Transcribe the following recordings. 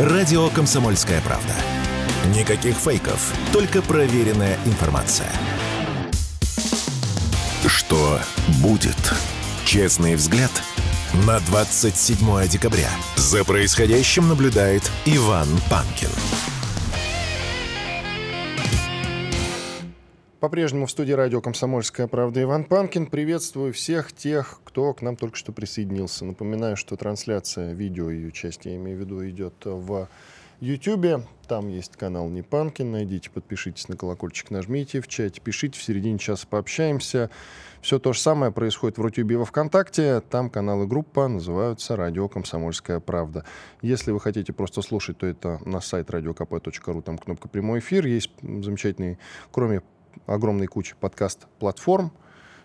Радио «Комсомольская правда». Никаких фейков, только проверенная информация. Что будет? Честный взгляд на 27 декабря. За происходящим наблюдает Иван Панкин. По-прежнему в студии радио «Комсомольская правда» Иван Панкин. Приветствую всех тех, кто к нам только что присоединился. Напоминаю, что трансляция видео, ее часть, я имею в виду, идет в YouTube. Там есть канал Не Панкин. Найдите, подпишитесь на колокольчик, нажмите в чате, пишите, в середине часа пообщаемся. Все то же самое происходит в Рутюбе и во Вконтакте. Там канал и группа называются «Радио Комсомольская правда». Если вы хотите просто слушать, то это на сайт radiokp.ru, там кнопка «Прямой эфир». Есть замечательный, кроме огромной кучи подкаст-платформ.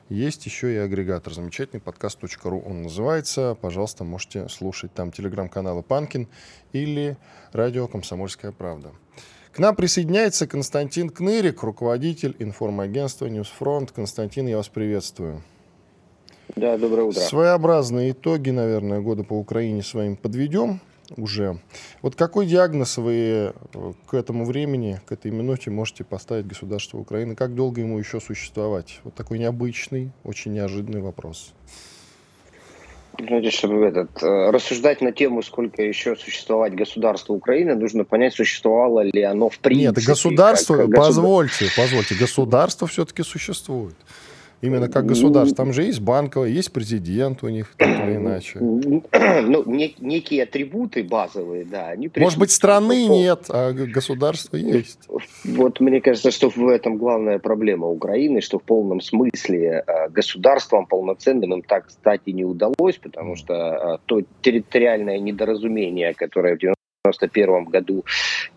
Есть еще и агрегатор, замечательный подкаст.ру он называется. Пожалуйста, можете слушать там телеграм-каналы Панкин или радио «Комсомольская правда». К нам присоединяется Константин Кнырик, руководитель информагентства «Ньюсфронт». Константин, я вас приветствую. Да, доброе утро. Своеобразные итоги, наверное, года по Украине с вами подведем уже. Вот какой диагноз вы э, к этому времени, к этой минуте можете поставить государству Украины? Как долго ему еще существовать? Вот такой необычный, очень неожиданный вопрос. Знаете, чтобы этот, э, рассуждать на тему, сколько еще существовать государство Украины, нужно понять, существовало ли оно в принципе. Нет, государство, как, позвольте, позвольте, государство все-таки существует. Именно как государство. Там же есть банковое, есть президент у них, так или иначе. Ну, не, некие атрибуты базовые, да. Они Может быть, страны нет, а государство есть. Вот мне кажется, что в этом главная проблема Украины, что в полном смысле э, государством полноценным им так стать и не удалось, потому что э, то территориальное недоразумение, которое в 1991 году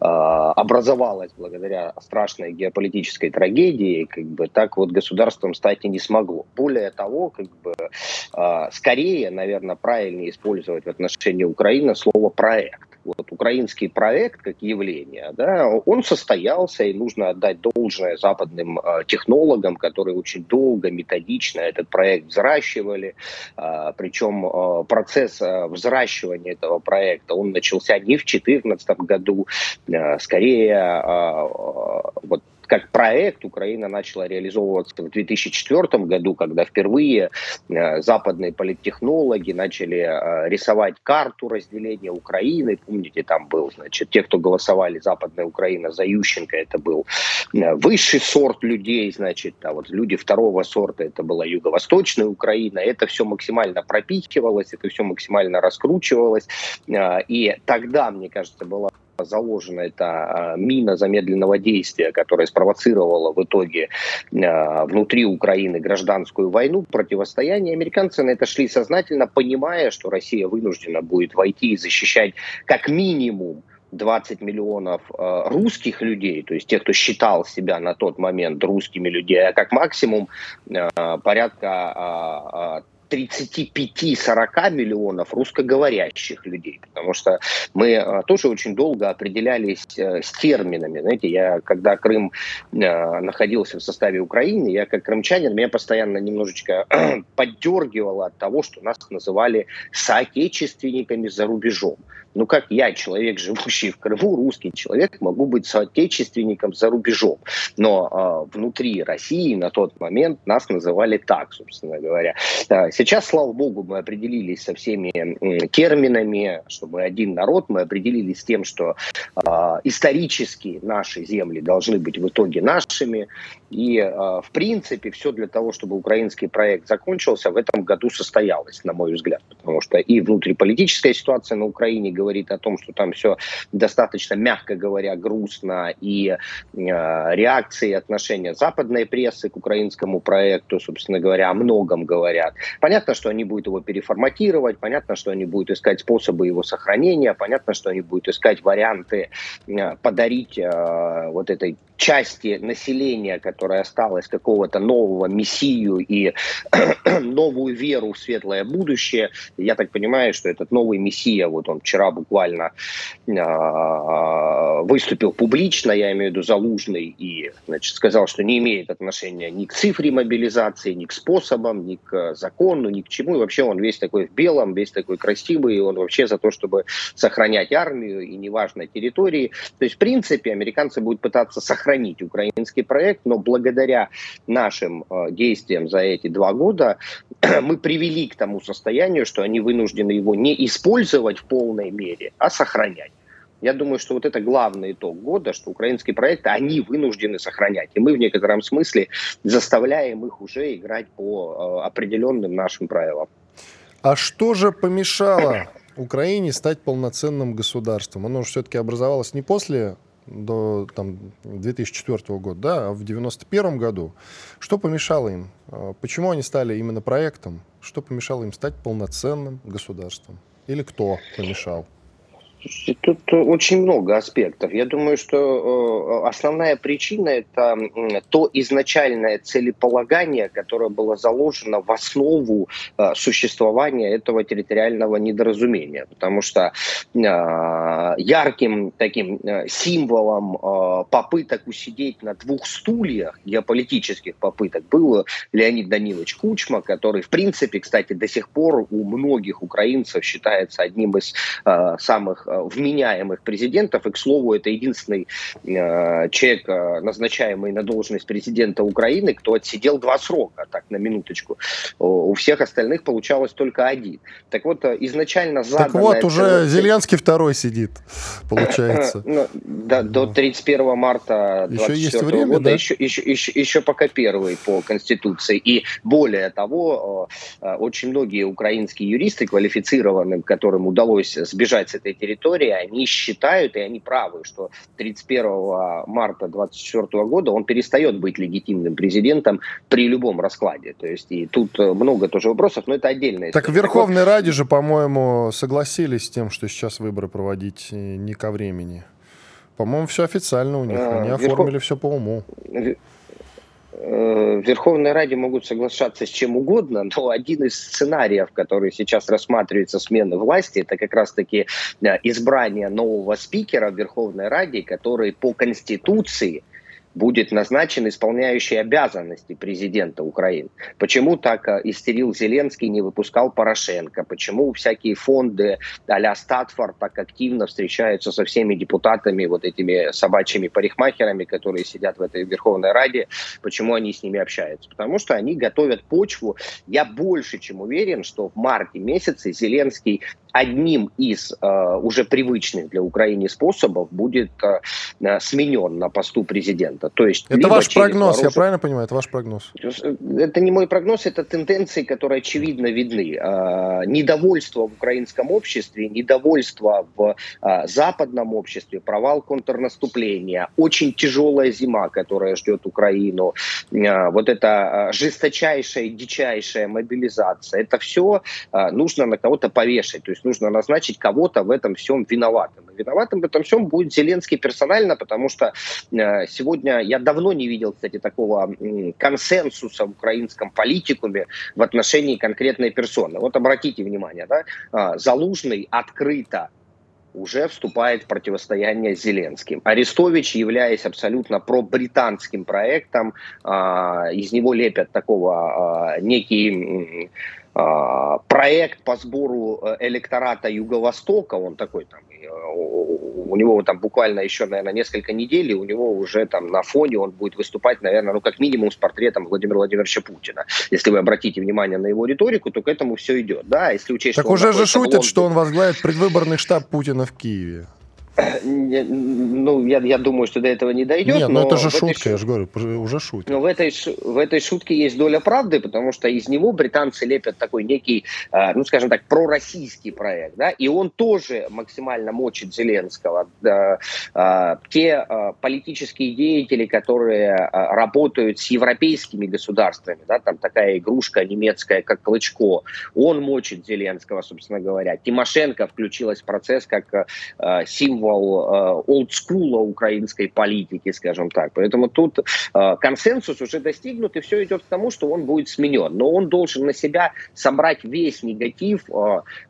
э, образовалась благодаря страшной геополитической трагедии, как бы так вот государством стать и не смогло. Более того, как бы э, скорее, наверное, правильнее использовать в отношении Украины слово проект вот украинский проект как явление, да, он состоялся, и нужно отдать должное западным э, технологам, которые очень долго, методично этот проект взращивали. Э, причем э, процесс э, взращивания этого проекта, он начался не в 2014 году, э, скорее э, э, вот как проект Украина начала реализовываться в 2004 году, когда впервые э, западные политтехнологи начали э, рисовать карту разделения Украины. Помните, там был, значит, те, кто голосовали Западная Украина за Ющенко, это был э, высший сорт людей, значит, а вот люди второго сорта, это была Юго-Восточная Украина. Это все максимально пропихивалось, это все максимально раскручивалось. И тогда, мне кажется, была заложена эта а, мина замедленного действия, которая спровоцировала в итоге а, внутри Украины гражданскую войну, противостояние. Американцы на это шли сознательно, понимая, что Россия вынуждена будет войти и защищать как минимум 20 миллионов э, русских людей, то есть тех, кто считал себя на тот момент русскими людьми, а как максимум э, порядка э, 35-40 миллионов русскоговорящих людей, потому что мы э, тоже очень долго определялись э, с терминами. Знаете, я когда Крым э, находился в составе Украины, я как крымчанин, меня постоянно немножечко поддергивало от того, что нас называли соотечественниками за рубежом. Ну как я, человек, живущий в Крыму, русский человек, могу быть соотечественником за рубежом. Но э, внутри России на тот момент нас называли так, собственно говоря. Сейчас, слава богу, мы определились со всеми терминами, что мы один народ, мы определились с тем, что э, исторически наши земли должны быть в итоге нашими. И, э, в принципе, все для того, чтобы украинский проект закончился, в этом году состоялось, на мой взгляд. Потому что и внутриполитическая ситуация на Украине говорит о том, что там все достаточно, мягко говоря, грустно. И э, реакции, отношения западной прессы к украинскому проекту, собственно говоря, о многом говорят. Понятно, что они будут его переформатировать, понятно, что они будут искать способы его сохранения, понятно, что они будут искать варианты э, подарить вот этой части населения, которая осталась, какого-то нового мессию и новую веру в светлое будущее. Я так понимаю, что этот новый мессия, вот он вчера буквально выступил публично, я имею в виду Залужный, и значит, сказал, что не имеет отношения ни к цифре мобилизации, ни к способам, ни к закону, ни к чему. И вообще он весь такой в белом, весь такой красивый, и он вообще за то, чтобы сохранять армию, и неважно территории. То есть, в принципе, американцы будут пытаться сохранить украинский проект, но благодаря нашим э, действиям за эти два года мы привели к тому состоянию, что они вынуждены его не использовать в полной мере, а сохранять. Я думаю, что вот это главный итог года, что украинские проекты, они вынуждены сохранять. И мы в некотором смысле заставляем их уже играть по э, определенным нашим правилам. А что же помешало Украине стать полноценным государством? Оно же все-таки образовалось не после до там, 2004 года, да, а в 1991 году. Что помешало им? А почему они стали именно проектом? Что помешало им стать полноценным государством? Или кто помешал? Тут очень много аспектов. Я думаю, что э, основная причина это то изначальное целеполагание, которое было заложено в основу э, существования этого территориального недоразумения. Потому что э, ярким таким символом попыток усидеть на двух стульях, геополитических попыток, был Леонид Данилович Кучма, который, в принципе, кстати, до сих пор у многих украинцев считается одним из самых Э, вменяемых президентов. И, к слову, это единственный э, человек, э, назначаемый на должность президента Украины, кто отсидел два срока, так, на минуточку. У всех остальных получалось только один. Так вот, изначально заданная... Так вот, уже целая... Зеленский второй сидит, получается. Ну, да, до 31 марта 2024 года, еще, еще, еще, еще пока первый по Конституции. И более того, очень многие украинские юристы, квалифицированным, которым удалось сбежать с этой территории, территории, они считают, и они правы, что 31 марта 2024 года он перестает быть легитимным президентом при любом раскладе. То есть и тут много тоже вопросов, но это отдельная Так в Верховной Раде же, по-моему, согласились с тем, что сейчас выборы проводить не ко времени. По-моему, все официально у них. А, они Верхов... оформили все по уму. Э, в Верховной Раде могут соглашаться с чем угодно, но один из сценариев, который сейчас рассматривается смены власти, это как раз-таки э, избрание нового спикера в Верховной Раде, который по Конституции будет назначен исполняющий обязанности президента Украины. Почему так э, истерил Зеленский, не выпускал Порошенко? Почему всякие фонды а-ля Статфор так активно встречаются со всеми депутатами, вот этими собачьими парикмахерами, которые сидят в этой Верховной Раде? Почему они с ними общаются? Потому что они готовят почву. Я больше чем уверен, что в марте месяце Зеленский одним из э, уже привычных для Украины способов будет э, э сменен на посту президента. То есть это ваш прогноз, вооружен... я правильно понимаю, это ваш прогноз? Это не мой прогноз, это тенденции, которые очевидно видны. Э, недовольство в украинском обществе, недовольство в э, западном обществе, провал контрнаступления, очень тяжелая зима, которая ждет Украину, э, вот эта жесточайшая, дичайшая мобилизация, это все нужно на кого-то повешать. То есть нужно назначить кого-то в этом всем виноватым. И виноватым в этом всем будет Зеленский персонально, потому что сегодня я давно не видел, кстати, такого консенсуса в украинском политикуме в отношении конкретной персоны. Вот обратите внимание, да, э, Залужный открыто уже вступает в противостояние с Зеленским. Арестович, являясь абсолютно пробританским проектом, э, из него лепят такого э, некий а, проект по сбору э, электората Юго-Востока, он такой там, у него там буквально еще, наверное, несколько недель, и у него уже там на фоне он будет выступать, наверное, ну как минимум с портретом Владимира Владимировича Путина. Если вы обратите внимание на его риторику, то к этому все идет. Да, если учесть, так уже же шутят, что он возглавит предвыборный штаб Путина в Киеве. Ну, я, я думаю, что до этого не дойдет. Нет, но, но это же шутка, этой... я же говорю, уже шутка. Но в этой, в этой шутке есть доля правды, потому что из него британцы лепят такой некий, а, ну, скажем так, пророссийский проект, да, и он тоже максимально мочит Зеленского. А, те а, политические деятели, которые работают с европейскими государствами, да, там такая игрушка немецкая, как Клычко, он мочит Зеленского, собственно говоря. Тимошенко включилась в процесс как символ символ олдскула украинской политики, скажем так. Поэтому тут консенсус уже достигнут, и все идет к тому, что он будет сменен. Но он должен на себя собрать весь негатив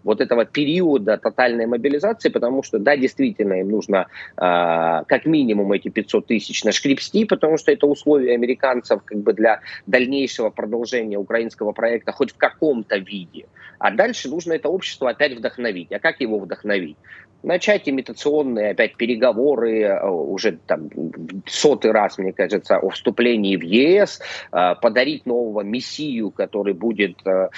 вот этого периода тотальной мобилизации, потому что, да, действительно, им нужно как минимум эти 500 тысяч нашкрепсти, потому что это условия американцев как бы для дальнейшего продолжения украинского проекта хоть в каком-то виде. А дальше нужно это общество опять вдохновить. А как его вдохновить? Начать имитационные опять переговоры, э, уже там сотый раз, мне кажется, о вступлении в ЕС, э, подарить нового мессию, который будет э,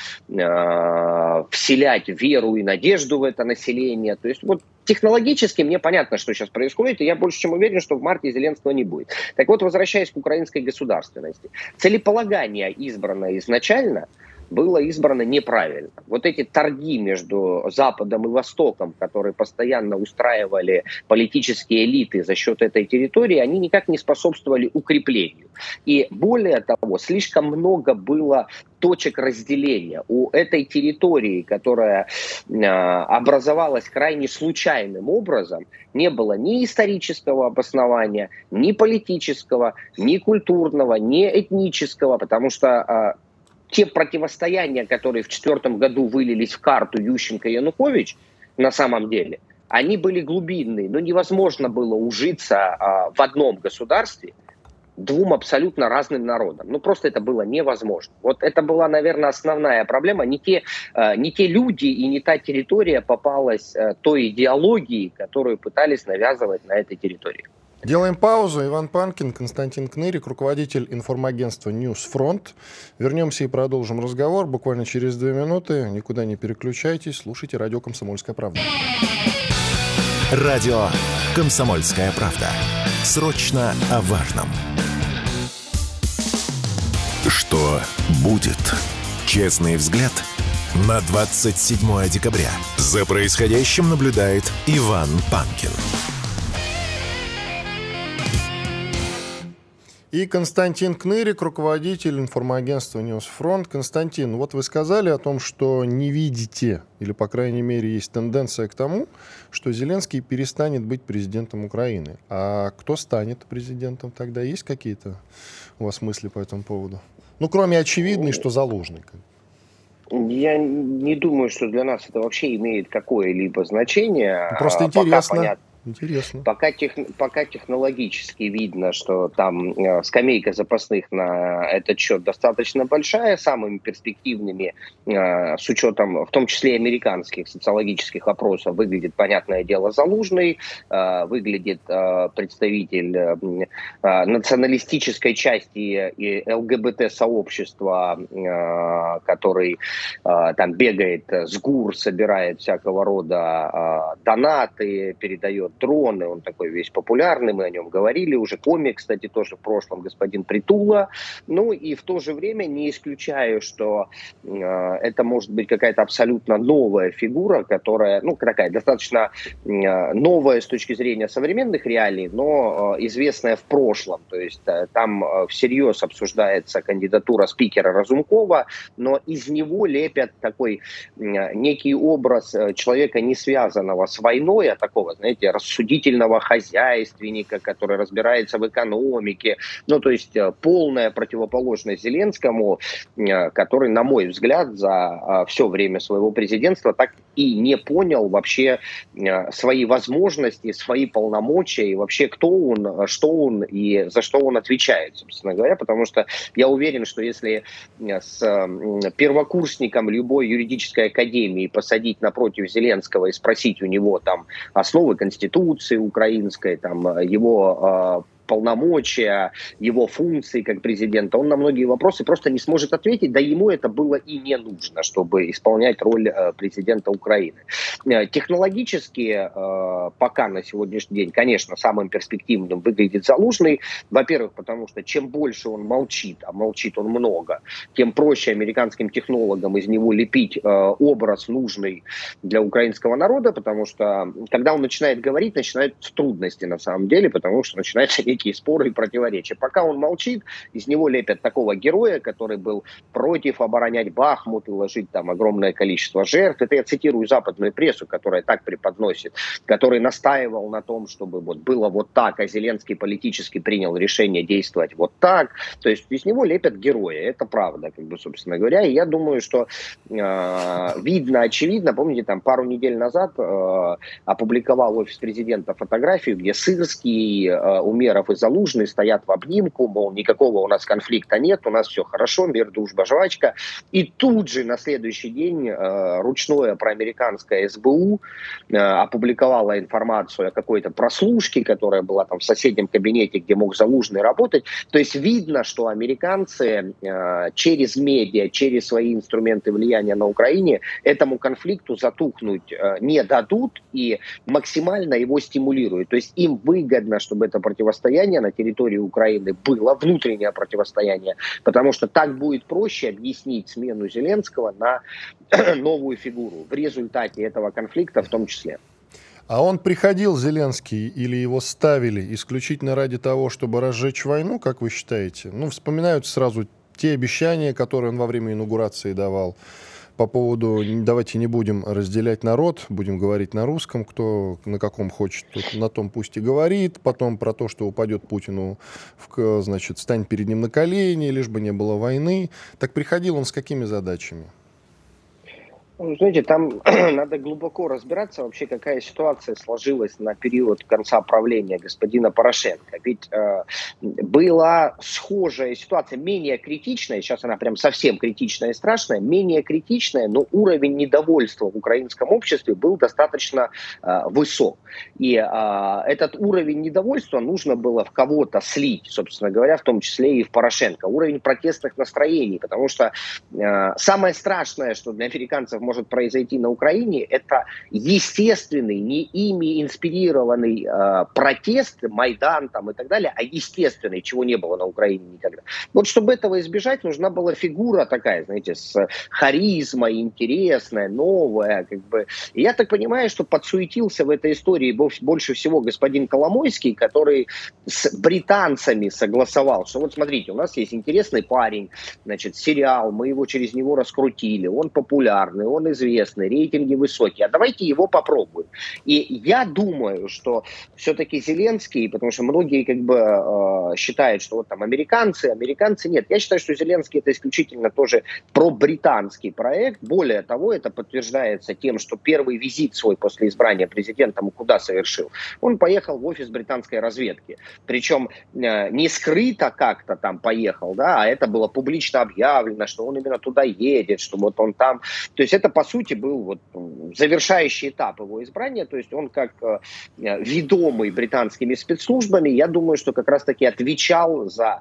вселять веру и надежду в это население. То есть вот технологически мне понятно, что сейчас происходит, и я больше чем уверен, что в марте Зеленского не будет. Так вот, возвращаясь к украинской государственности. Целеполагание избранное изначально – было избрано неправильно. Вот эти торги между Западом и Востоком, которые постоянно устраивали политические элиты за счет этой территории, они никак не способствовали укреплению. И более того, слишком много было точек разделения. У этой территории, которая э, образовалась крайне случайным образом, не было ни исторического обоснования, ни политического, ни культурного, ни этнического, потому что э, те противостояния, которые в четвертом году вылились в карту Ющенко-Янукович, на самом деле, они были глубинные, но невозможно было ужиться а, в одном государстве двум абсолютно разным народам. Ну, просто это было невозможно. Вот это была, наверное, основная проблема. Не те, а, не те люди и не та территория попалась а, той идеологии, которую пытались навязывать на этой территории. Делаем паузу. Иван Панкин, Константин Кнырик, руководитель информагентства «Ньюсфронт». Вернемся и продолжим разговор буквально через две минуты. Никуда не переключайтесь. Слушайте радио «Комсомольская правда». Радио «Комсомольская правда». Срочно о важном. Что будет? Честный взгляд на 27 декабря. За происходящим наблюдает Иван Панкин. И Константин Кнырик, руководитель информагентства «Ньюсфронт». Константин, вот вы сказали о том, что не видите, или, по крайней мере, есть тенденция к тому, что Зеленский перестанет быть президентом Украины. А кто станет президентом тогда? Есть какие-то у вас мысли по этому поводу? Ну, кроме очевидной, что Залужный. Я не думаю, что для нас это вообще имеет какое-либо значение. Просто интересно. Пока понятно Интересно. Пока, тех, пока технологически видно, что там э, скамейка запасных на этот счет достаточно большая, самыми перспективными, э, с учетом в том числе американских социологических опросов, выглядит, понятное дело, Залужный, э, выглядит э, представитель э, э националистической части и ЛГБТ-сообщества, э, который э, там бегает с ГУР, собирает всякого рода э, донаты, передает дроны, он такой весь популярный, мы о нем говорили уже, комик, кстати, тоже в прошлом, господин Притула, ну и в то же время не исключаю, что э, это может быть какая-то абсолютно новая фигура, которая, ну, такая достаточно э, новая с точки зрения современных реалий, но э, известная в прошлом, то есть э, там э, всерьез обсуждается кандидатура спикера Разумкова, но из него лепят такой э, некий образ э, человека, не связанного с войной, а такого, знаете, рассудительного хозяйственника, который разбирается в экономике. Ну, то есть э, полная противоположность Зеленскому, э, который, на мой взгляд, за э, все время своего президентства так и не понял вообще свои возможности, свои полномочия и вообще кто он, что он и за что он отвечает, собственно говоря, потому что я уверен, что если с первокурсником любой юридической академии посадить напротив Зеленского и спросить у него там основы Конституции, Конституции украинской, там, э, его а, полномочия, его функции как президента, он на многие вопросы просто не сможет ответить, да ему это было и не нужно, чтобы исполнять роль э, президента Украины. Э, технологически э, пока на сегодняшний день, конечно, самым перспективным выглядит Залужный, во-первых, потому что чем больше он молчит, а молчит он много, тем проще американским технологам из него лепить образ нужный для украинского народа, потому что когда он начинает говорить, начинаются трудности на самом деле, потому что начинается некий великие споры и противоречия. Пока он молчит, из него лепят такого героя, который был против оборонять Бахмут и ложить там огромное количество жертв. Это я цитирую западную прессу, которая так преподносит, который настаивал на том, чтобы вот было вот так, а Зеленский политически принял решение действовать вот так. То есть из него лепят героя, это правда, как бы, собственно говоря. И я думаю, что э, видно, очевидно, помните, там пару недель назад э, опубликовал офис президента фотографию, где Сырский, э, Умеров и Залужный стоят в обнимку, мол, никакого у нас конфликта нет, у нас все хорошо, мир, дружба, жвачка. И тут же на следующий день э, ручное проамериканское СБУ э, опубликовало информацию о какой-то прослушке, которая была там в соседнем кабинете, где мог Залужный работать. То есть видно, что американцы э, через медиа, через свои инструменты влияния на Украине этому конфликту затухнуть э, не дадут и максимально его стимулируют. То есть им выгодно, чтобы это противостояние на территории Украины было, внутреннее противостояние, потому что так будет проще объяснить смену Зеленского на новую фигуру в результате этого конфликта в том числе. А он приходил, Зеленский, или его ставили исключительно ради того, чтобы разжечь войну, как вы считаете? Ну, вспоминают сразу те обещания, которые он во время инаугурации давал по поводу давайте не будем разделять народ, будем говорить на русском, кто на каком хочет, на том пусть и говорит. Потом про то, что упадет Путину, в, значит, стань перед ним на колени, лишь бы не было войны. Так приходил он с какими задачами? Ну, знаете, там надо глубоко разбираться вообще, какая ситуация сложилась на период конца правления господина Порошенко. Ведь э, была схожая ситуация, менее критичная, сейчас она прям совсем критичная и страшная, менее критичная, но уровень недовольства в украинском обществе был достаточно э, высок. И э, этот уровень недовольства нужно было в кого-то слить, собственно говоря, в том числе и в Порошенко. Уровень протестных настроений, потому что э, самое страшное, что для американцев может произойти на Украине, это естественный, не ими инспирированный э, протест, Майдан там и так далее, а естественный, чего не было на Украине никогда. Вот чтобы этого избежать, нужна была фигура такая, знаете, с харизмой, интересная, новая, как бы. И я так понимаю, что подсуетился в этой истории больше всего господин Коломойский, который с британцами согласовал, что вот смотрите, у нас есть интересный парень, значит, сериал, мы его через него раскрутили, он популярный, он он известный, рейтинги высокие, а давайте его попробуем. И я думаю, что все-таки Зеленский, потому что многие как бы э, считают, что вот там американцы, американцы нет. Я считаю, что Зеленский это исключительно тоже про британский проект. Более того, это подтверждается тем, что первый визит свой после избрания президентом куда совершил? Он поехал в офис британской разведки. Причем э, не скрыто как-то там поехал, да, а это было публично объявлено, что он именно туда едет, что вот он там. То есть это по сути, был вот завершающий этап его избрания. То есть он как э, ведомый британскими спецслужбами, я думаю, что как раз-таки отвечал за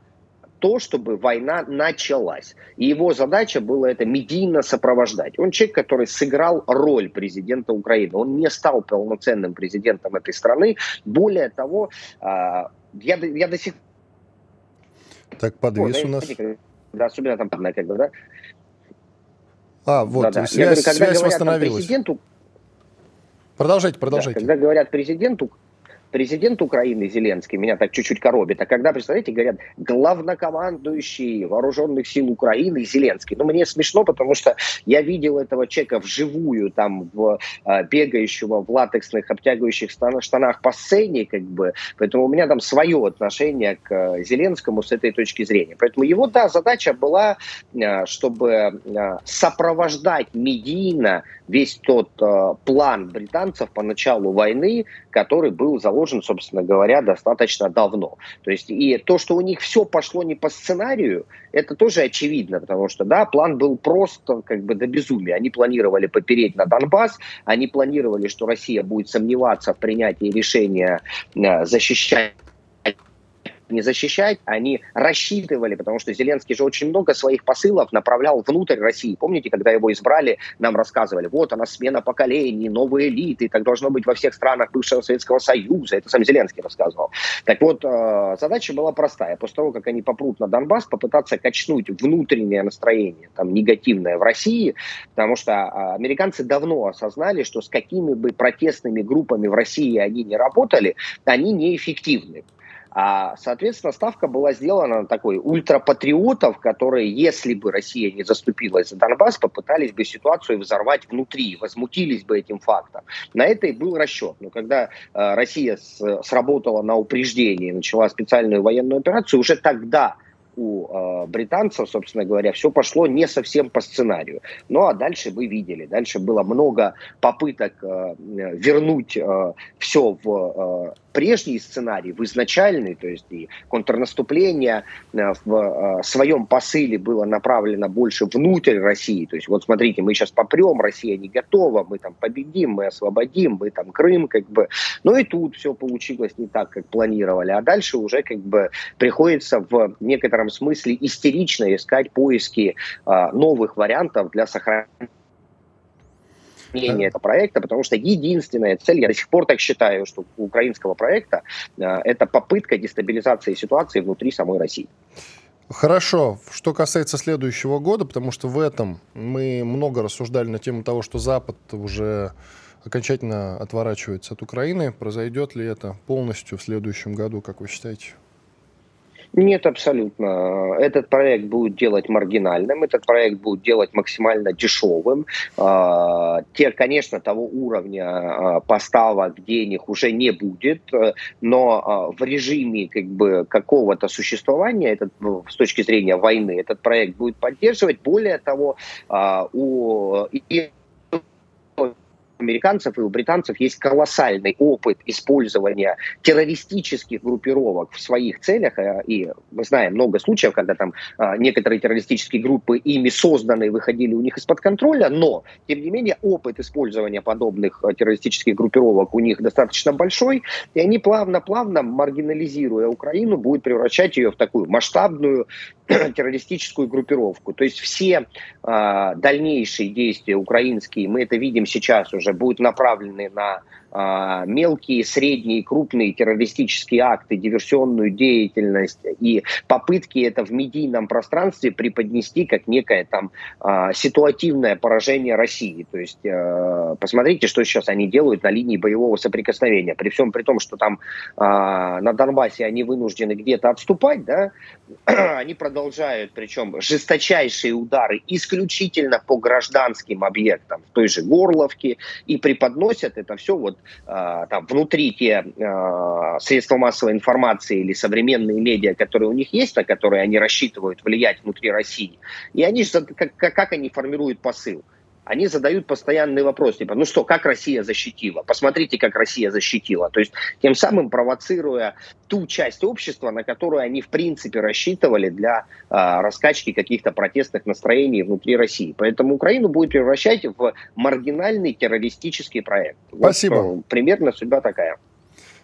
то, чтобы война началась. И его задача была это медийно сопровождать. Он человек, который сыграл роль президента Украины. Он не стал полноценным президентом этой страны. Более того, а, я, я до сих пор... Так, подвес у нас. Да, особенно там, бы, да, а, вот, да, да. связь, говорю, когда связь восстановилась. Президенту, продолжайте, продолжайте. Да, когда говорят президенту, президент Украины Зеленский, меня так чуть-чуть коробит, а когда, представляете, говорят, главнокомандующий вооруженных сил Украины Зеленский. Ну, мне смешно, потому что я видел этого человека вживую, там, в, а, бегающего в латексных обтягивающих штанах по сцене, как бы, поэтому у меня там свое отношение к э, Зеленскому с этой точки зрения. Поэтому его, да, задача была, а, чтобы а, сопровождать медийно весь тот план британцев по началу войны, который был заложен собственно говоря, достаточно давно. То есть и то, что у них все пошло не по сценарию, это тоже очевидно, потому что, да, план был просто как бы до безумия. Они планировали попереть на Донбасс, они планировали, что Россия будет сомневаться в принятии решения э, защищать не защищать, они рассчитывали, потому что Зеленский же очень много своих посылов направлял внутрь России. Помните, когда его избрали, нам рассказывали, вот она смена поколений, новые элиты, так должно быть во всех странах бывшего Советского Союза. Это сам Зеленский рассказывал. Так вот, э, задача была простая. После того, как они попрут на Донбасс, попытаться качнуть внутреннее настроение, там, негативное в России, потому что э, американцы давно осознали, что с какими бы протестными группами в России они не работали, они неэффективны. А, соответственно, ставка была сделана на такой ультрапатриотов, которые, если бы Россия не заступилась за Донбасс, попытались бы ситуацию взорвать внутри, возмутились бы этим фактом. На это и был расчет. Но когда э, Россия с, сработала на упреждение, начала специальную военную операцию, уже тогда у э, британцев, собственно говоря, все пошло не совсем по сценарию. Ну а дальше вы видели, дальше было много попыток э, вернуть э, все в прежний сценарий, в изначальный, то есть и контрнаступление э, в э, своем посыле было направлено больше внутрь России. То есть вот смотрите, мы сейчас попрем, Россия не готова, мы там победим, мы освободим, мы там Крым, как бы. Но и тут все получилось не так, как планировали. А дальше уже как бы приходится в некотором смысле истерично искать поиски а, новых вариантов для сохранения мнение этого проекта, потому что единственная цель, я до сих пор так считаю, что у украинского проекта э, это попытка дестабилизации ситуации внутри самой России. Хорошо. Что касается следующего года, потому что в этом мы много рассуждали на тему того, что Запад уже окончательно отворачивается от Украины. Произойдет ли это полностью в следующем году, как вы считаете? Нет, абсолютно. Этот проект будет делать маргинальным, этот проект будет делать максимально дешевым. А, те, конечно, того уровня а, поставок денег уже не будет, но а, в режиме как бы какого-то существования, этот, ну, с точки зрения войны, этот проект будет поддерживать. Более того, у американцев и у британцев есть колоссальный опыт использования террористических группировок в своих целях. Э, и мы знаем много случаев, когда там э, некоторые террористические группы ими созданные выходили у них из-под контроля, но, тем не менее, опыт использования подобных э, террористических группировок у них достаточно большой, и они плавно-плавно, маргинализируя Украину, будут превращать ее в такую масштабную террористическую группировку. То есть все дальнейшие действия украинские, мы это видим сейчас уже, будут направлены на мелкие, средние, крупные террористические акты, диверсионную деятельность и попытки это в медийном пространстве преподнести как некое там а, ситуативное поражение России. То есть а, посмотрите, что сейчас они делают на линии боевого соприкосновения. При всем при том, что там на Донбассе они вынуждены где-то отступать, да, они продолжают, причем жесточайшие удары исключительно по гражданским объектам в той же Горловке и преподносят это все вот там внутри те э, средства массовой информации или современные медиа, которые у них есть, на которые они рассчитывают влиять внутри России. И они как, как они формируют посыл? Они задают постоянный вопрос, типа, ну что, как Россия защитила? Посмотрите, как Россия защитила. То есть тем самым провоцируя ту часть общества, на которую они в принципе рассчитывали для э, раскачки каких-то протестных настроений внутри России. Поэтому Украину будет превращать в маргинальный террористический проект. Спасибо. Вот, ну, примерно судьба такая.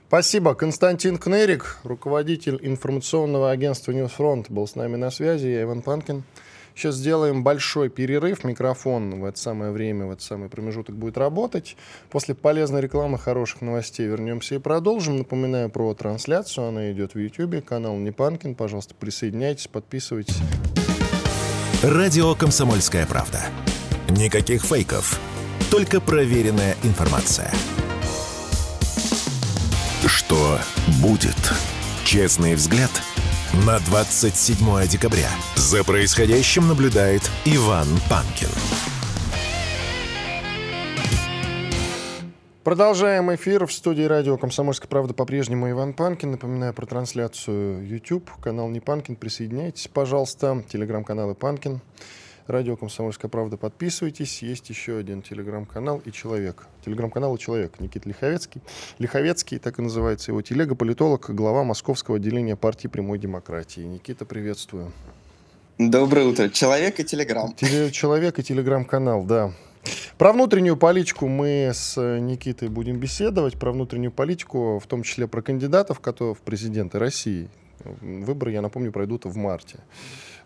Спасибо. Константин Кнырик, руководитель информационного агентства «Ньюсфронт», был с нами на связи. Я Иван Панкин. Сейчас сделаем большой перерыв. Микрофон в это самое время, в этот самый промежуток будет работать. После полезной рекламы, хороших новостей вернемся и продолжим. Напоминаю про трансляцию. Она идет в YouTube. Канал Непанкин. Пожалуйста, присоединяйтесь, подписывайтесь. Радио «Комсомольская правда». Никаких фейков. Только проверенная информация. Что будет? Честный взгляд – на 27 декабря. За происходящим наблюдает Иван Панкин. Продолжаем эфир в студии радио «Комсомольская правда» по-прежнему Иван Панкин. Напоминаю про трансляцию YouTube, канал Иван Панкин. Присоединяйтесь, пожалуйста. Телеграм-канал И Панкин. Радио «Комсомольская правда». Подписывайтесь. Есть еще один телеграм-канал и человек. Телеграм-канал и человек. Никита Лиховецкий. Лиховецкий, так и называется его телега, политолог, глава московского отделения партии прямой демократии. Никита, приветствую. Доброе утро. Человек и телеграм. Теле- человек и телеграм-канал, да. Про внутреннюю политику мы с Никитой будем беседовать. Про внутреннюю политику, в том числе про кандидатов которые в президенты России. Выборы, я напомню, пройдут в марте.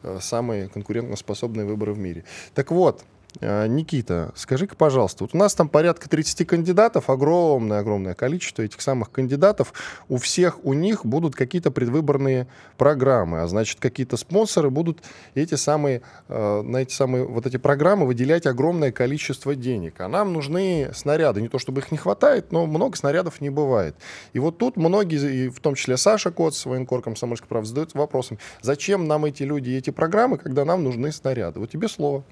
Э, самые конкурентоспособные выборы в мире. Так вот, Никита, скажи-ка, пожалуйста, вот у нас там порядка 30 кандидатов, огромное-огромное количество этих самых кандидатов. У всех у них будут какие-то предвыборные программы, а значит, какие-то спонсоры будут эти самые, э, на эти самые вот эти программы выделять огромное количество денег. А нам нужны снаряды. Не то, чтобы их не хватает, но много снарядов не бывает. И вот тут многие, и в том числе Саша Коц, военкор комсомольской правды, задают вопросом, зачем нам эти люди и эти программы, когда нам нужны снаряды? Вот тебе слово.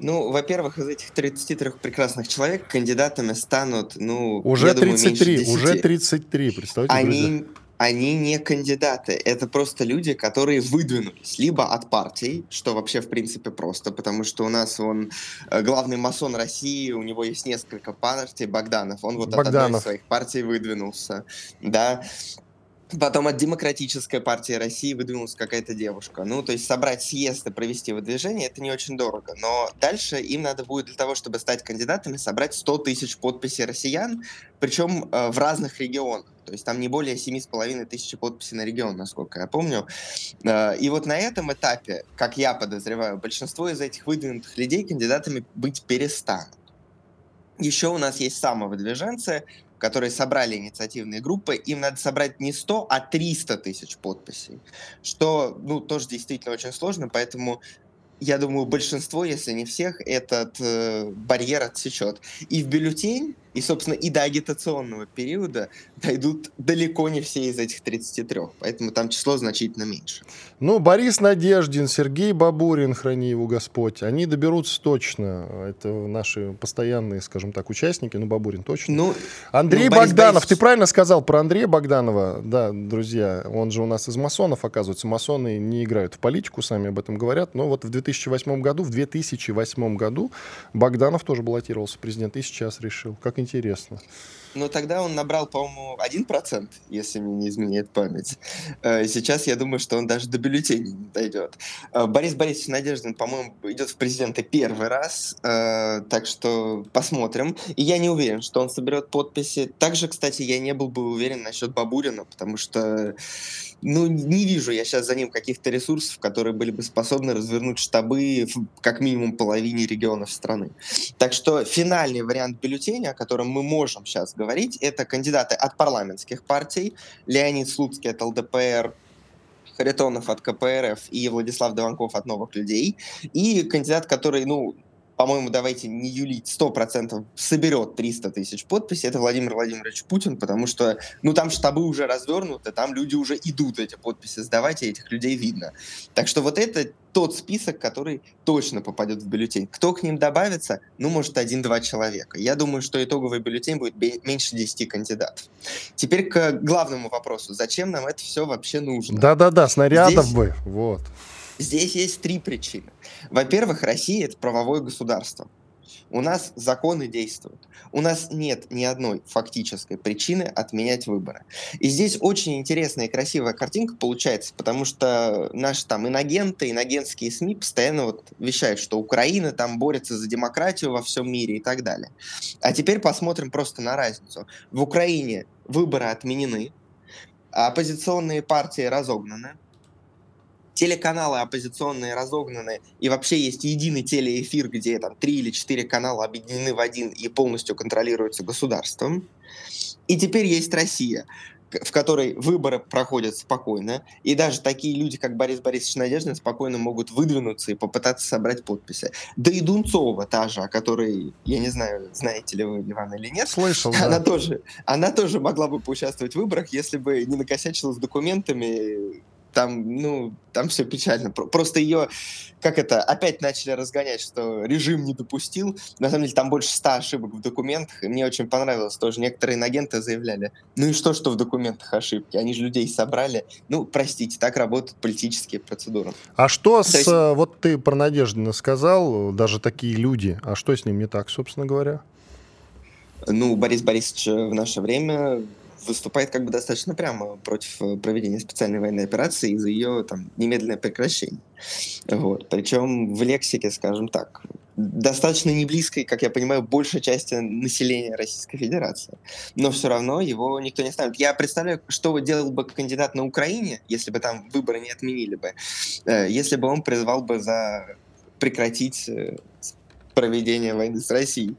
Ну, во-первых, из этих 33 прекрасных человек кандидатами станут, ну, уже я 33, думаю, уже 33, представьте, они, друзья. они не кандидаты, это просто люди, которые выдвинулись либо от партий, что вообще в принципе просто, потому что у нас он э, главный масон России, у него есть несколько партий, Богданов, он вот от одной Богданов. из своих партий выдвинулся, да. Потом от Демократической партии России выдвинулась какая-то девушка. Ну, то есть собрать съезд и провести выдвижение, это не очень дорого. Но дальше им надо будет для того, чтобы стать кандидатами, собрать 100 тысяч подписей россиян, причем э, в разных регионах. То есть там не более 7,5 тысяч подписей на регион, насколько я помню. Э, и вот на этом этапе, как я подозреваю, большинство из этих выдвинутых людей кандидатами быть перестанут. Еще у нас есть самовыдвиженцы, которые собрали инициативные группы, им надо собрать не 100, а 300 тысяч подписей, что, ну, тоже действительно очень сложно, поэтому я думаю, большинство, если не всех, этот э, барьер отсечет. И в бюллетень, и, собственно, и до агитационного периода дойдут далеко не все из этих 33, поэтому там число значительно меньше. Ну, Борис Надеждин, Сергей Бабурин, храни его Господь, они доберутся точно. Это наши постоянные, скажем так, участники, ну, Бабурин точно. Ну, Андрей ну, Борис Богданов, Борисович- ты правильно сказал про Андрея Богданова? Да, друзья, он же у нас из масонов, оказывается. Масоны не играют в политику, сами об этом говорят. Но вот в 2008 году, в 2008 году Богданов тоже баллотировался в президент и сейчас решил. Как интересно. Но тогда он набрал, по-моему, 1%, если мне не изменяет память. Э, Сейчас я думаю, что он даже до бюллетеней не дойдет. Э, Борис Борисович Надеждин, по-моему, идет в президенты первый раз, э, так что посмотрим. И я не уверен, что он соберет подписи. Также, кстати, я не был бы уверен насчет Бабурина, потому что ну, не вижу я сейчас за ним каких-то ресурсов, которые были бы способны развернуть штабы в как минимум половине регионов страны. Так что финальный вариант бюллетеня, о котором мы можем сейчас говорить, это кандидаты от парламентских партий. Леонид Слуцкий от ЛДПР, Харитонов от КПРФ и Владислав Дованков от Новых людей. И кандидат, который, ну, по-моему, давайте не юлить, 100% соберет 300 тысяч подписей, это Владимир Владимирович Путин, потому что, ну, там штабы уже развернуты, там люди уже идут эти подписи сдавать, и этих людей видно. Так что вот это тот список, который точно попадет в бюллетень. Кто к ним добавится? Ну, может, один-два человека. Я думаю, что итоговый бюллетень будет меньше 10 кандидатов. Теперь к главному вопросу. Зачем нам это все вообще нужно? Да-да-да, снарядов Здесь- бы. Вот. Здесь есть три причины. Во-первых, Россия это правовое государство. У нас законы действуют. У нас нет ни одной фактической причины отменять выборы. И здесь очень интересная и красивая картинка получается, потому что наши там инагенты, инагентские СМИ постоянно вот вещают, что Украина там борется за демократию во всем мире и так далее. А теперь посмотрим просто на разницу. В Украине выборы отменены, а оппозиционные партии разогнаны, телеканалы оппозиционные разогнаны, и вообще есть единый телеэфир, где там три или четыре канала объединены в один и полностью контролируются государством. И теперь есть Россия, в которой выборы проходят спокойно, и даже такие люди, как Борис Борисович Надеждин, спокойно могут выдвинуться и попытаться собрать подписи. Да и Дунцова та же, о которой, я не знаю, знаете ли вы, Иван, или нет, Слышал, она да. тоже, она тоже могла бы поучаствовать в выборах, если бы не накосячила с документами. Там, ну, там все печально. Про- Просто ее, как это, опять начали разгонять, что режим не допустил. На самом деле там больше ста ошибок в документах, и мне очень понравилось тоже. Некоторые инагенты заявляли, ну и что, что в документах ошибки? Они же людей собрали. Ну, простите, так работают политические процедуры. А что с... Есть- э, Вот ты про Надеждина сказал, даже такие люди. А что с ним не так, собственно говоря? Ну, Борис Борисович э, в наше время выступает как бы достаточно прямо против э, проведения специальной военной операции и за ее там немедленное прекращение. Вот. Причем в лексике, скажем так, достаточно не близкой, как я понимаю, большей части населения Российской Федерации. Но все равно его никто не ставит. Я представляю, что делал бы кандидат на Украине, если бы там выборы не отменили бы, э, если бы он призвал бы за прекратить проведение войны с Россией.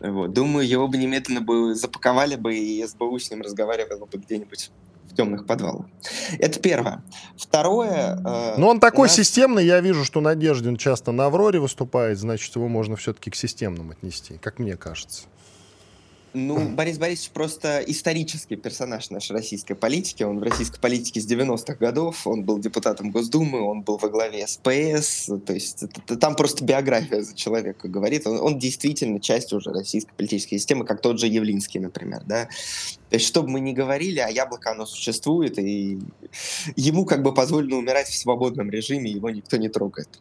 Вот. Думаю, его бы немедленно бы запаковали бы, и СБУ с ним разговаривало бы где-нибудь в темных подвалах. Это первое. Второе... Э, ну, он такой нас... системный, я вижу, что Надеждин часто на Авроре выступает, значит, его можно все-таки к системным отнести, как мне кажется. Ну, Борис Борисович просто исторический персонаж нашей российской политики. Он в российской политике с 90-х годов, он был депутатом Госдумы, он был во главе СПС. То есть это, там просто биография за человека говорит. Он, он действительно часть уже российской политической системы, как тот же Явлинский, например. Да? То есть, что бы мы ни говорили, а яблоко оно существует, и ему как бы позволено умирать в свободном режиме, его никто не трогает.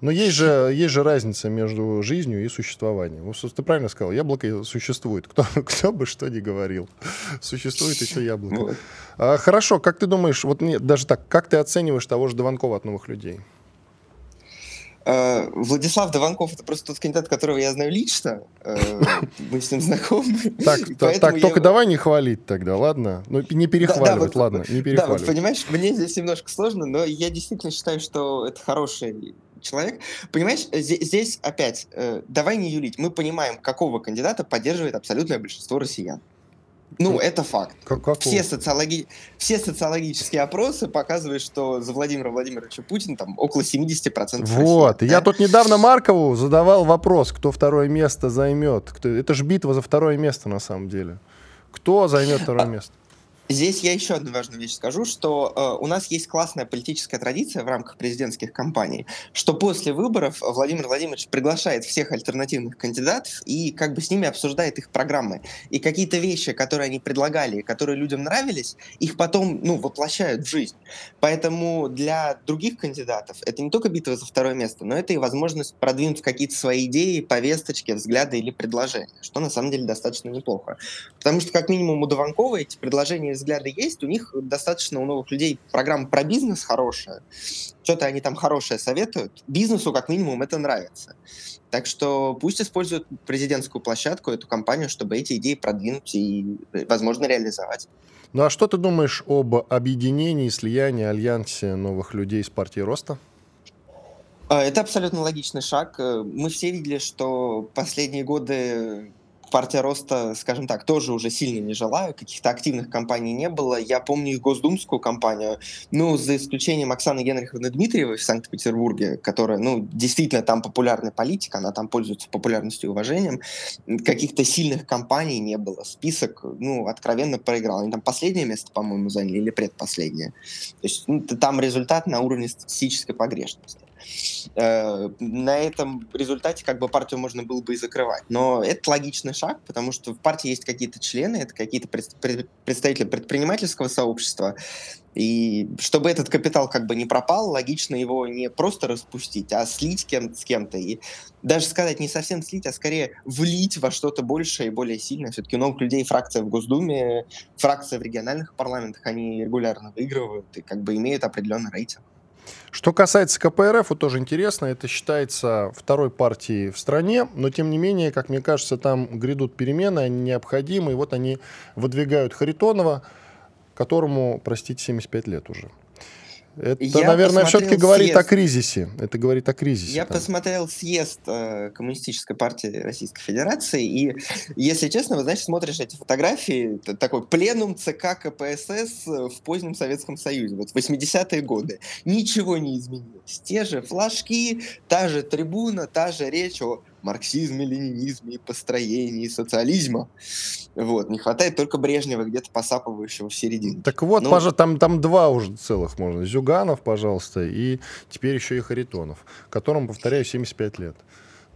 Но есть же, есть же разница между жизнью и существованием. Ты правильно сказал, яблоко существует. Кто, кто бы что ни говорил. Существует еще яблоко. Вот. А, хорошо, как ты думаешь, вот не, даже так, как ты оцениваешь того же Дованкова от новых людей? Uh, Владислав Дованков это просто тот кандидат, которого я знаю лично. Uh, мы с ним знакомы. Так, так только давай не хвалить тогда, ладно? Ну, не перехваливать, ладно, не перехваливать. Да, понимаешь, мне здесь немножко сложно, но я действительно считаю, что это хороший человек. Понимаешь, здесь опять, э, давай не юлить, мы понимаем, какого кандидата поддерживает абсолютное большинство россиян. Ну, это факт. Как, все, социологи... все социологические опросы показывают, что за Владимира Владимировича Путина там около 70% Вот. Россиян, я тут недавно Маркову задавал вопрос, кто второе место займет. Кто... Это же битва за второе место на самом деле. Кто займет второе а... место? Здесь я еще одну важную вещь скажу, что э, у нас есть классная политическая традиция в рамках президентских кампаний, что после выборов Владимир Владимирович приглашает всех альтернативных кандидатов и как бы с ними обсуждает их программы. И какие-то вещи, которые они предлагали, которые людям нравились, их потом ну, воплощают в жизнь. Поэтому для других кандидатов это не только битва за второе место, но это и возможность продвинуть какие-то свои идеи, повесточки, взгляды или предложения, что на самом деле достаточно неплохо. Потому что как минимум у Дованкова эти предложения взгляды есть, у них достаточно у новых людей программа про бизнес хорошая, что-то они там хорошее советуют, бизнесу как минимум это нравится. Так что пусть используют президентскую площадку, эту компанию, чтобы эти идеи продвинуть и, возможно, реализовать. Ну а что ты думаешь об объединении, слиянии, альянсе новых людей с партией Роста? А, это абсолютно логичный шаг. Мы все видели, что последние годы партия роста, скажем так, тоже уже сильно не жила, каких-то активных кампаний не было. Я помню их госдумскую кампанию, ну, за исключением Оксаны Генриховны Дмитриевой в Санкт-Петербурге, которая, ну, действительно там популярная политика, она там пользуется популярностью и уважением. Каких-то сильных кампаний не было. Список, ну, откровенно проиграл. Они там последнее место, по-моему, заняли или предпоследнее. То есть ну, там результат на уровне статистической погрешности. Э, на этом результате как бы партию можно было бы и закрывать. Но это логичный шаг, потому что в партии есть какие-то члены, это какие-то представители предпринимательского сообщества, и чтобы этот капитал как бы не пропал, логично его не просто распустить, а слить кем с кем-то. И даже сказать не совсем слить, а скорее влить во что-то большее и более сильное. Все-таки новых людей фракция в Госдуме, фракция в региональных парламентах, они регулярно выигрывают и как бы имеют определенный рейтинг. Что касается КПРФ, вот тоже интересно, это считается второй партией в стране, но тем не менее, как мне кажется, там грядут перемены, они необходимы, и вот они выдвигают Харитонова, которому, простите, 75 лет уже. Это, я наверное, все-таки говорит о кризисе. Это говорит о кризисе. Я там. посмотрел съезд э, Коммунистической партии Российской Федерации, и, если честно, вы, знаете, смотришь эти фотографии, такой пленум ЦК КПСС в позднем Советском Союзе, вот 80-е годы. Ничего не изменилось. Те же флажки, та же трибуна, та же речь о марксизме, ленинизме и построении социализма. Вот. Не хватает только Брежнева, где-то посапывающего в середине. Так вот, ну, пожалуйста, там, там два уже целых можно. Зюганов, пожалуйста, и теперь еще и Харитонов, которому, повторяю, 75 лет.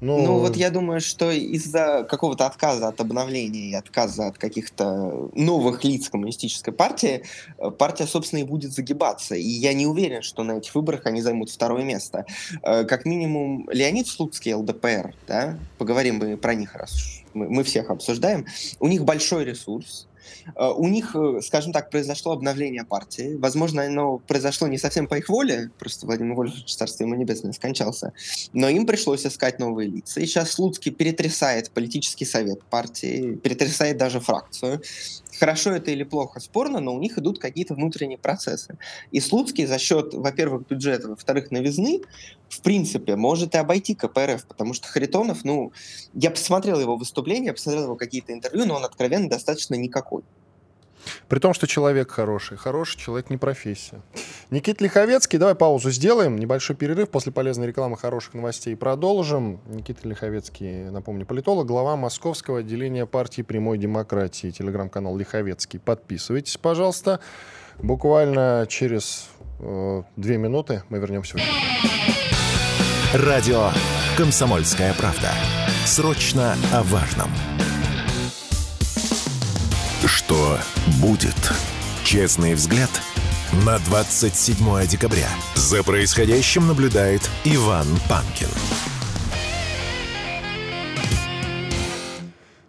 Ну, ну вот я думаю, что из-за какого-то отказа от обновления и отказа от каких-то новых лиц коммунистической партии, э, партия, собственно, и будет загибаться. И я не уверен, что на этих выборах они займут второе место. Э, как минимум, Леонид Слуцкий, ЛДПР, да, поговорим мы про них, раз мы, мы всех обсуждаем, у них большой ресурс, у них, э, скажем так, произошло обновление партии. Возможно, оно произошло не совсем по их воле, просто Владимир Вольфович, царство ему небесное, скончался. Но им пришлось искать новые лица. И сейчас Слуцкий перетрясает политический совет партии, перетрясает даже фракцию. Хорошо это или плохо, спорно, но у них идут какие-то внутренние процессы. И Слуцкий за счет, во-первых, бюджета, во-вторых, новизны, в принципе, может и обойти КПРФ, потому что Харитонов, ну, я посмотрел его выступления, посмотрел его какие-то интервью, но он откровенно достаточно никакой. При том, что человек хороший. Хороший человек не профессия. Никита Лиховецкий, давай паузу сделаем. Небольшой перерыв. После полезной рекламы хороших новостей продолжим. Никита Лиховецкий, напомню, политолог, глава московского отделения партии прямой демократии. Телеграм-канал Лиховецкий. Подписывайтесь, пожалуйста. Буквально через э, две минуты мы вернемся Радио «Комсомольская правда». Срочно о важном. Что будет? Честный взгляд на 27 декабря. За происходящим наблюдает Иван Панкин.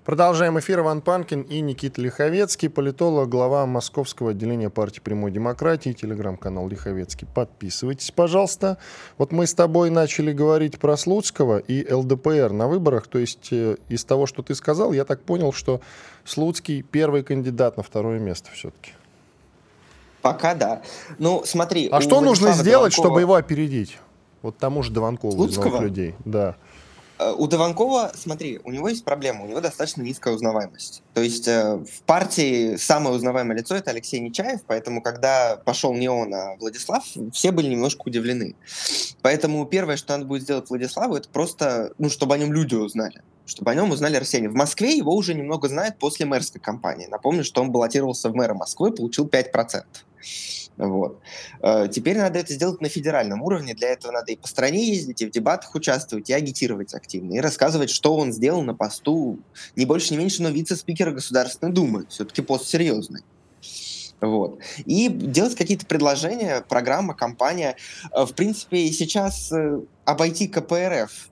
Продолжаем эфир. Иван Панкин и Никита Лиховецкий, политолог, глава Московского отделения партии прямой демократии, телеграм-канал Лиховецкий. Подписывайтесь, пожалуйста. Вот мы с тобой начали говорить про Слуцкого и ЛДПР на выборах. То есть э, из того, что ты сказал, я так понял, что Слуцкий первый кандидат на второе место все-таки. Пока да. Ну, смотри. А что нужно сделать, Дованкова... чтобы его опередить? Вот тому же Дованкову Слуцкого? из людей. Да. Э, у Дованкова, смотри, у него есть проблема, у него достаточно низкая узнаваемость. То есть э, в партии самое узнаваемое лицо это Алексей Нечаев, поэтому когда пошел не он, а Владислав, все были немножко удивлены. Поэтому первое, что надо будет сделать Владиславу, это просто, ну, чтобы о нем люди узнали чтобы о нем узнали россияне. В Москве его уже немного знают после мэрской кампании. Напомню, что он баллотировался в мэра Москвы, получил 5%. Вот. Э, теперь надо это сделать на федеральном уровне. Для этого надо и по стране ездить, и в дебатах участвовать, и агитировать активно, и рассказывать, что он сделал на посту не больше, не меньше, но вице-спикера Государственной Думы. Все-таки пост серьезный. Вот. И делать какие-то предложения, программа, компания. Э, в принципе, сейчас э, обойти КПРФ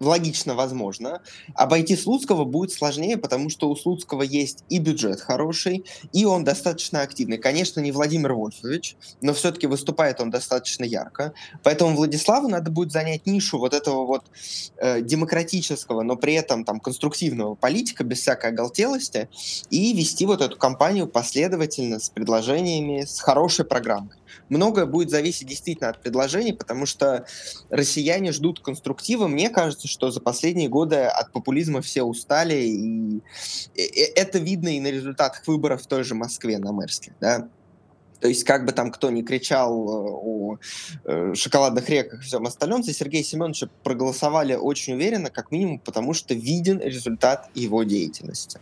логично возможно. Обойти Слуцкого будет сложнее, потому что у Слуцкого есть и бюджет хороший, и он достаточно активный. Конечно, не Владимир Вольфович, но все-таки выступает он достаточно ярко. Поэтому Владиславу надо будет занять нишу вот этого вот э, демократического, но при этом там конструктивного политика без всякой оголтелости и вести вот эту кампанию последовательно с предложениями, с хорошей программой. Многое будет зависеть действительно от предложений, потому что россияне ждут конструктива. Мне кажется, что за последние годы от популизма все устали, и это видно и на результатах выборов в той же Москве на мэрске, да. То есть, как бы там кто ни кричал э, о э, шоколадных реках и всем остальном, за Сергея Семеновича проголосовали очень уверенно, как минимум, потому что виден результат его деятельности.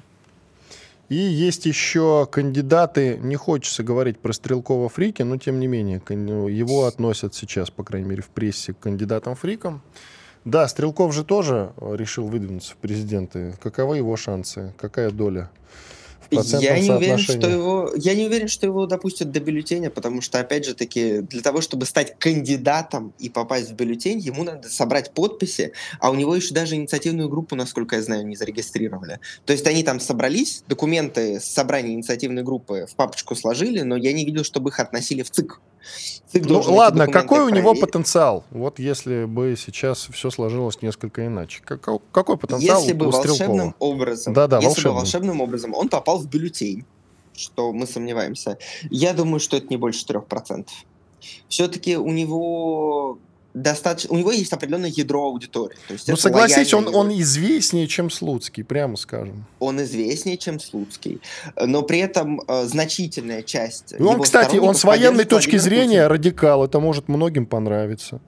И есть еще кандидаты, не хочется говорить про Стрелкова Фрики, но тем не менее, ну, его относят сейчас, по крайней мере, в прессе к кандидатам-фрикам. Да, Стрелков же тоже решил выдвинуться в президенты. Каковы его шансы? Какая доля? Я не уверен, что его, я не уверен, что его допустят до бюллетеня, потому что, опять же таки, для того, чтобы стать кандидатом и попасть в бюллетень, ему надо собрать подписи, а у него еще даже инициативную группу, насколько я знаю, не зарегистрировали. То есть они там собрались, документы с собрания инициативной группы в папочку сложили, но я не видел, чтобы их относили в ЦИК. Ну ладно, какой у него потенциал? Вот если бы сейчас все сложилось несколько иначе. Какой, какой потенциал если бы у волшебным образом, да, да, если волшебным. бы волшебным образом он попал в бюллетень, что мы сомневаемся, я думаю, что это не больше 3%. Все-таки у него достаточно, у него есть определенное ядро аудитории. То есть ну, согласись, он, он известнее, чем Слуцкий, прямо скажем. Он известнее, чем Слуцкий, но при этом э, значительная часть. И он, кстати, он с военной точки зрения Путин. радикал, это может многим понравиться.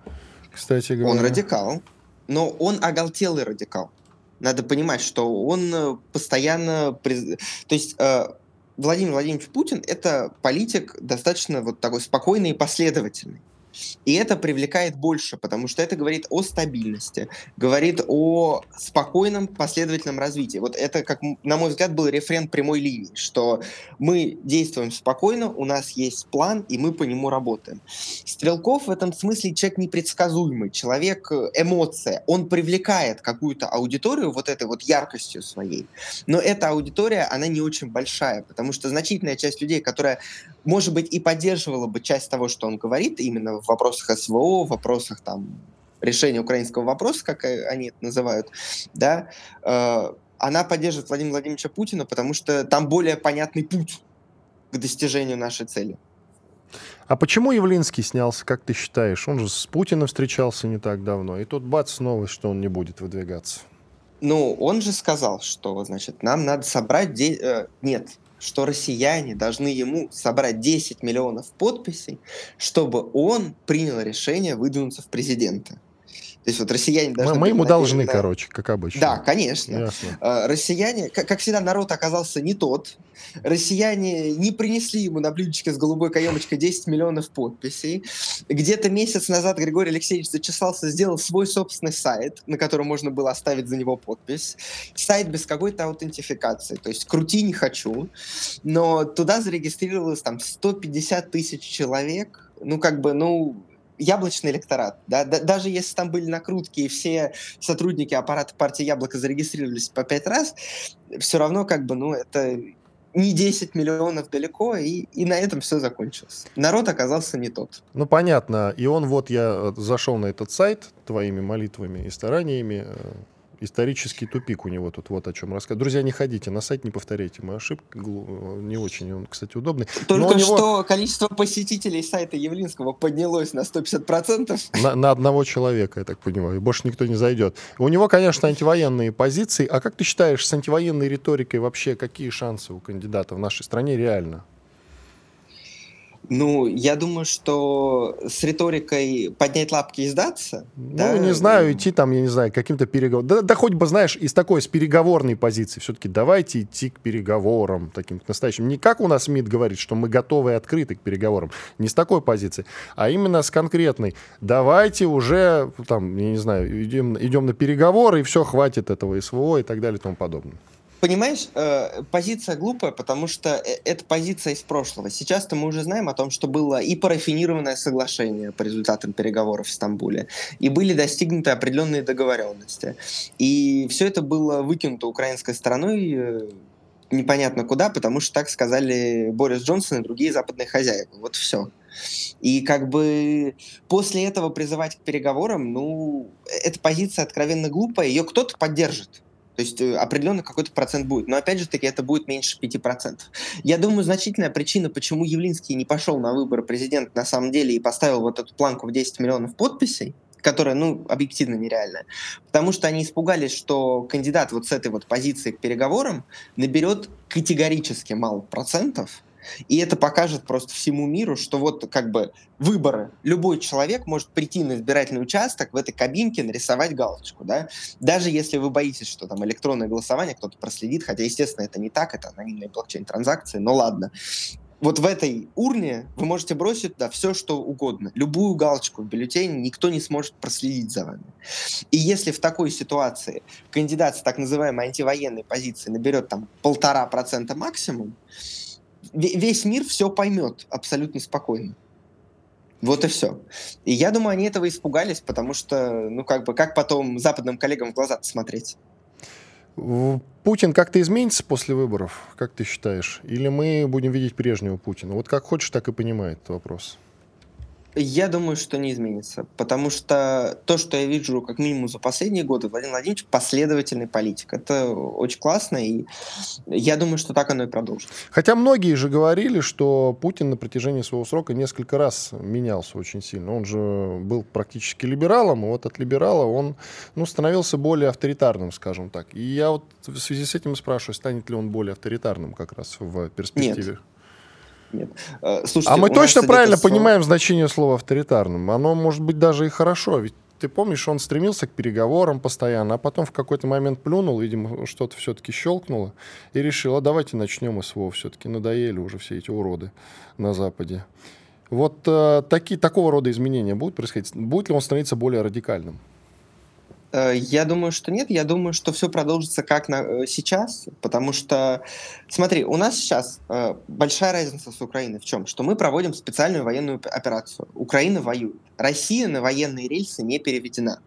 Кстати говоря. Он радикал, но он оголтелый радикал. Надо понимать, что он э, постоянно... То есть э, Владимир Владимирович Путин — это политик достаточно вот такой спокойный и последовательный. И это привлекает больше, потому что это говорит о стабильности, говорит о спокойном последовательном развитии. Вот это, как на мой взгляд, был рефрен прямой линии, что мы действуем спокойно, у нас есть план, и мы по нему работаем. Стрелков в этом смысле человек непредсказуемый, человек э, эмоция. Он привлекает какую-то аудиторию вот этой вот яркостью своей. Но эта аудитория, она не очень большая, потому что значительная часть людей, которая, может быть, и поддерживала бы часть того, что он говорит, именно в вопросах СВО, в вопросах там решения украинского вопроса, как они это называют, да, э, она поддерживает Владимира Владимировича Путина, потому что там более понятный путь к достижению нашей цели. А почему Явлинский снялся, как ты считаешь? Он же с Путиным встречался не так давно, и тут бац, новость, что он не будет выдвигаться. Ну, он же сказал, что, значит, нам надо собрать... Де... Э, нет, что россияне должны ему собрать 10 миллионов подписей, чтобы он принял решение выдвинуться в президенты. То есть вот россияне должны... Мы, мы ему должны, на... короче, как обычно. Да, конечно. Ясно. А, россияне, как, как всегда, народ оказался не тот. Россияне не принесли ему на блюдечке с голубой каемочкой 10 миллионов подписей. Где-то месяц назад Григорий Алексеевич зачесался, сделал свой собственный сайт, на котором можно было оставить за него подпись. Сайт без какой-то аутентификации. То есть крути не хочу. Но туда зарегистрировалось там 150 тысяч человек. Ну, как бы, ну, яблочный электорат, да, да, даже если там были накрутки и все сотрудники аппарата партии Яблоко зарегистрировались по пять раз, все равно как бы, ну, это не 10 миллионов далеко, и, и на этом все закончилось. Народ оказался не тот. Ну, понятно. И он вот, я зашел на этот сайт твоими молитвами и стараниями, э, исторический тупик у него тут вот о чем рассказывать. Друзья, не ходите на сайт, не повторяйте мою ошибку. Не очень он, кстати, удобный. Только него... что количество посетителей сайта Явлинского поднялось на 150%. На, на одного человека, я так понимаю. Больше никто не зайдет. У него, конечно, антивоенные позиции. А как ты считаешь, с антивоенной риторикой вообще какие шансы у кандидата в нашей стране реально? Ну, я думаю, что с риторикой поднять лапки и сдаться. Ну, да? не знаю, идти там, я не знаю, каким-то переговорам. Да, да хоть бы, знаешь, из такой, с переговорной позиции. Все-таки давайте идти к переговорам, таким к настоящим. Не как у нас МИД говорит, что мы готовы и открыты к переговорам. Не с такой позиции, а именно с конкретной. Давайте уже, там, я не знаю, идем, идем на переговоры, и все, хватит этого СВО и так далее и тому подобное. Понимаешь, э, позиция глупая, потому что э, это позиция из прошлого. Сейчас-то мы уже знаем о том, что было и парафинированное соглашение по результатам переговоров в Стамбуле, и были достигнуты определенные договоренности. И все это было выкинуто украинской стороной э, непонятно куда, потому что так сказали Борис Джонсон и другие западные хозяева. Вот все. И как бы после этого призывать к переговорам, ну, эта позиция откровенно глупая, ее кто-то поддержит. То есть э, определенно какой-то процент будет. Но опять же таки это будет меньше 5%. Я думаю, значительная причина, почему Явлинский не пошел на выборы президента на самом деле и поставил вот эту планку в 10 миллионов подписей, которая, ну, объективно нереальная. Потому что они испугались, что кандидат вот с этой вот позиции к переговорам наберет категорически мало процентов, и это покажет просто всему миру, что вот как бы выборы. Любой человек может прийти на избирательный участок, в этой кабинке нарисовать галочку, да. Даже если вы боитесь, что там электронное голосование кто-то проследит, хотя, естественно, это не так, это анонимные блокчейн-транзакции, но ладно вот в этой урне вы можете бросить да, все, что угодно. Любую галочку в бюллетене никто не сможет проследить за вами. И если в такой ситуации кандидат с так называемой антивоенной позиции наберет там полтора процента максимум, весь мир все поймет абсолютно спокойно. Вот и все. И я думаю, они этого испугались, потому что, ну, как бы, как потом западным коллегам в глаза смотреть? Путин как-то изменится после выборов, как ты считаешь? Или мы будем видеть прежнего Путина? Вот как хочешь, так и понимает вопрос. Я думаю, что не изменится, потому что то, что я вижу как минимум за последние годы, Владимир Владимирович последовательный политик. Это очень классно, и я думаю, что так оно и продолжится. Хотя многие же говорили, что Путин на протяжении своего срока несколько раз менялся очень сильно. Он же был практически либералом, и вот от либерала он ну, становился более авторитарным, скажем так. И я вот в связи с этим спрашиваю, станет ли он более авторитарным как раз в перспективе? Нет. Нет. Э, слушайте, а мы точно правильно слово... понимаем значение слова авторитарным. Оно может быть даже и хорошо. Ведь ты помнишь, он стремился к переговорам постоянно, а потом в какой-то момент плюнул, видимо, что-то все-таки щелкнуло, и решил, а давайте начнем СВО все-таки. Надоели уже все эти уроды на Западе. Вот э, такие, такого рода изменения будут происходить? Будет ли он становиться более радикальным? Э, я думаю, что нет. Я думаю, что все продолжится как на, э, сейчас, потому что, смотри, у нас сейчас э, большая разница с Украиной в чем? Что мы проводим специальную военную операцию. Украина воюет. Россия на военные рельсы не переведена.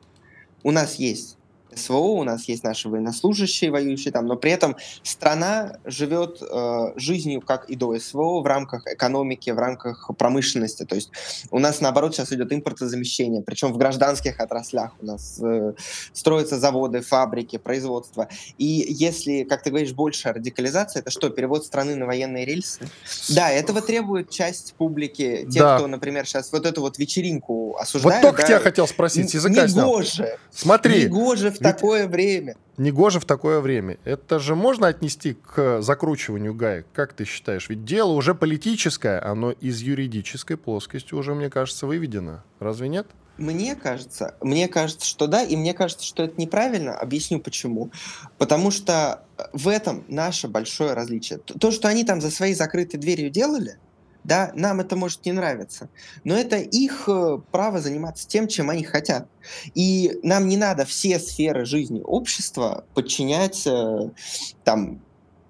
У нас есть СВО, у нас есть наши военнослужащие, воюющие там, но при этом страна живет э, жизнью, как и до СВО, в рамках экономики, в рамках промышленности. То есть у нас, наоборот, сейчас идет импортозамещение, причем в гражданских отраслях у нас э, строятся заводы, фабрики, производство. И если, как ты говоришь, больше радикализация, это что, перевод страны на военные рельсы? Да, этого требует часть публики, те, да. кто, например, сейчас вот эту вот вечеринку осуждает. Вот только да, тебя хотел спросить, языка Негоже. Смотри. Негоже в такое время. Негоже в такое время. Это же можно отнести к закручиванию гаек? Как ты считаешь? Ведь дело уже политическое, оно из юридической плоскости уже, мне кажется, выведено. Разве нет? Мне кажется, мне кажется, что да, и мне кажется, что это неправильно. Объясню почему. Потому что в этом наше большое различие. То, что они там за своей закрытой дверью делали, да, нам это может не нравиться, но это их э, право заниматься тем, чем они хотят. И нам не надо все сферы жизни общества подчинять э, там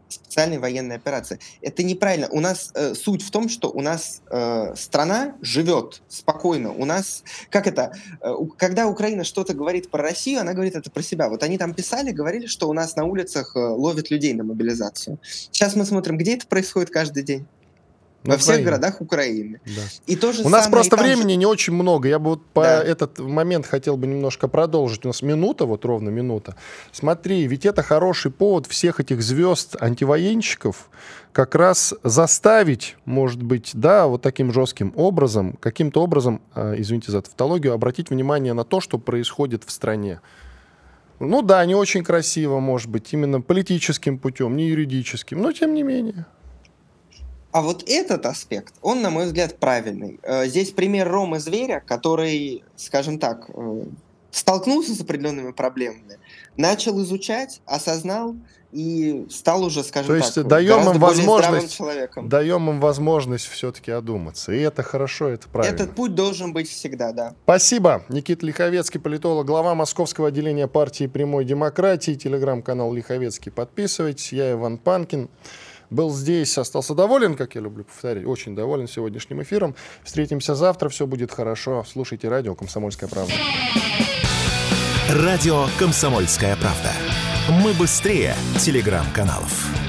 специальной военной операции. Это неправильно. У нас э, суть в том, что у нас э, страна живет спокойно. У нас, как это, э, когда Украина что-то говорит про Россию, она говорит это про себя. Вот они там писали, говорили, что у нас на улицах э, ловят людей на мобилизацию. Сейчас мы смотрим, где это происходит каждый день. Во Украине. всех городах Украины. Да. И то же У нас просто времени же... не очень много. Я бы вот по да. этот момент хотел бы немножко продолжить. У нас минута, вот ровно минута. Смотри, ведь это хороший повод всех этих звезд антивоенщиков как раз заставить, может быть, да, вот таким жестким образом, каким-то образом, э, извините за тавтологию, обратить внимание на то, что происходит в стране. Ну да, не очень красиво, может быть, именно политическим путем, не юридическим, но тем не менее. А вот этот аспект, он, на мой взгляд, правильный. Э, здесь пример Ромы Зверя, который, скажем так, э, столкнулся с определенными проблемами, начал изучать, осознал и стал уже, скажем То есть так, даем им возможность. Даем им возможность все-таки одуматься. И это хорошо, это правильно. Этот путь должен быть всегда, да. Спасибо. Никита Лиховецкий, политолог, глава Московского отделения партии прямой демократии, телеграм-канал Лиховецкий. Подписывайтесь. Я Иван Панкин был здесь, остался доволен, как я люблю повторять, очень доволен сегодняшним эфиром. Встретимся завтра, все будет хорошо. Слушайте радио «Комсомольская правда». Радио «Комсомольская правда». Мы быстрее телеграм-каналов.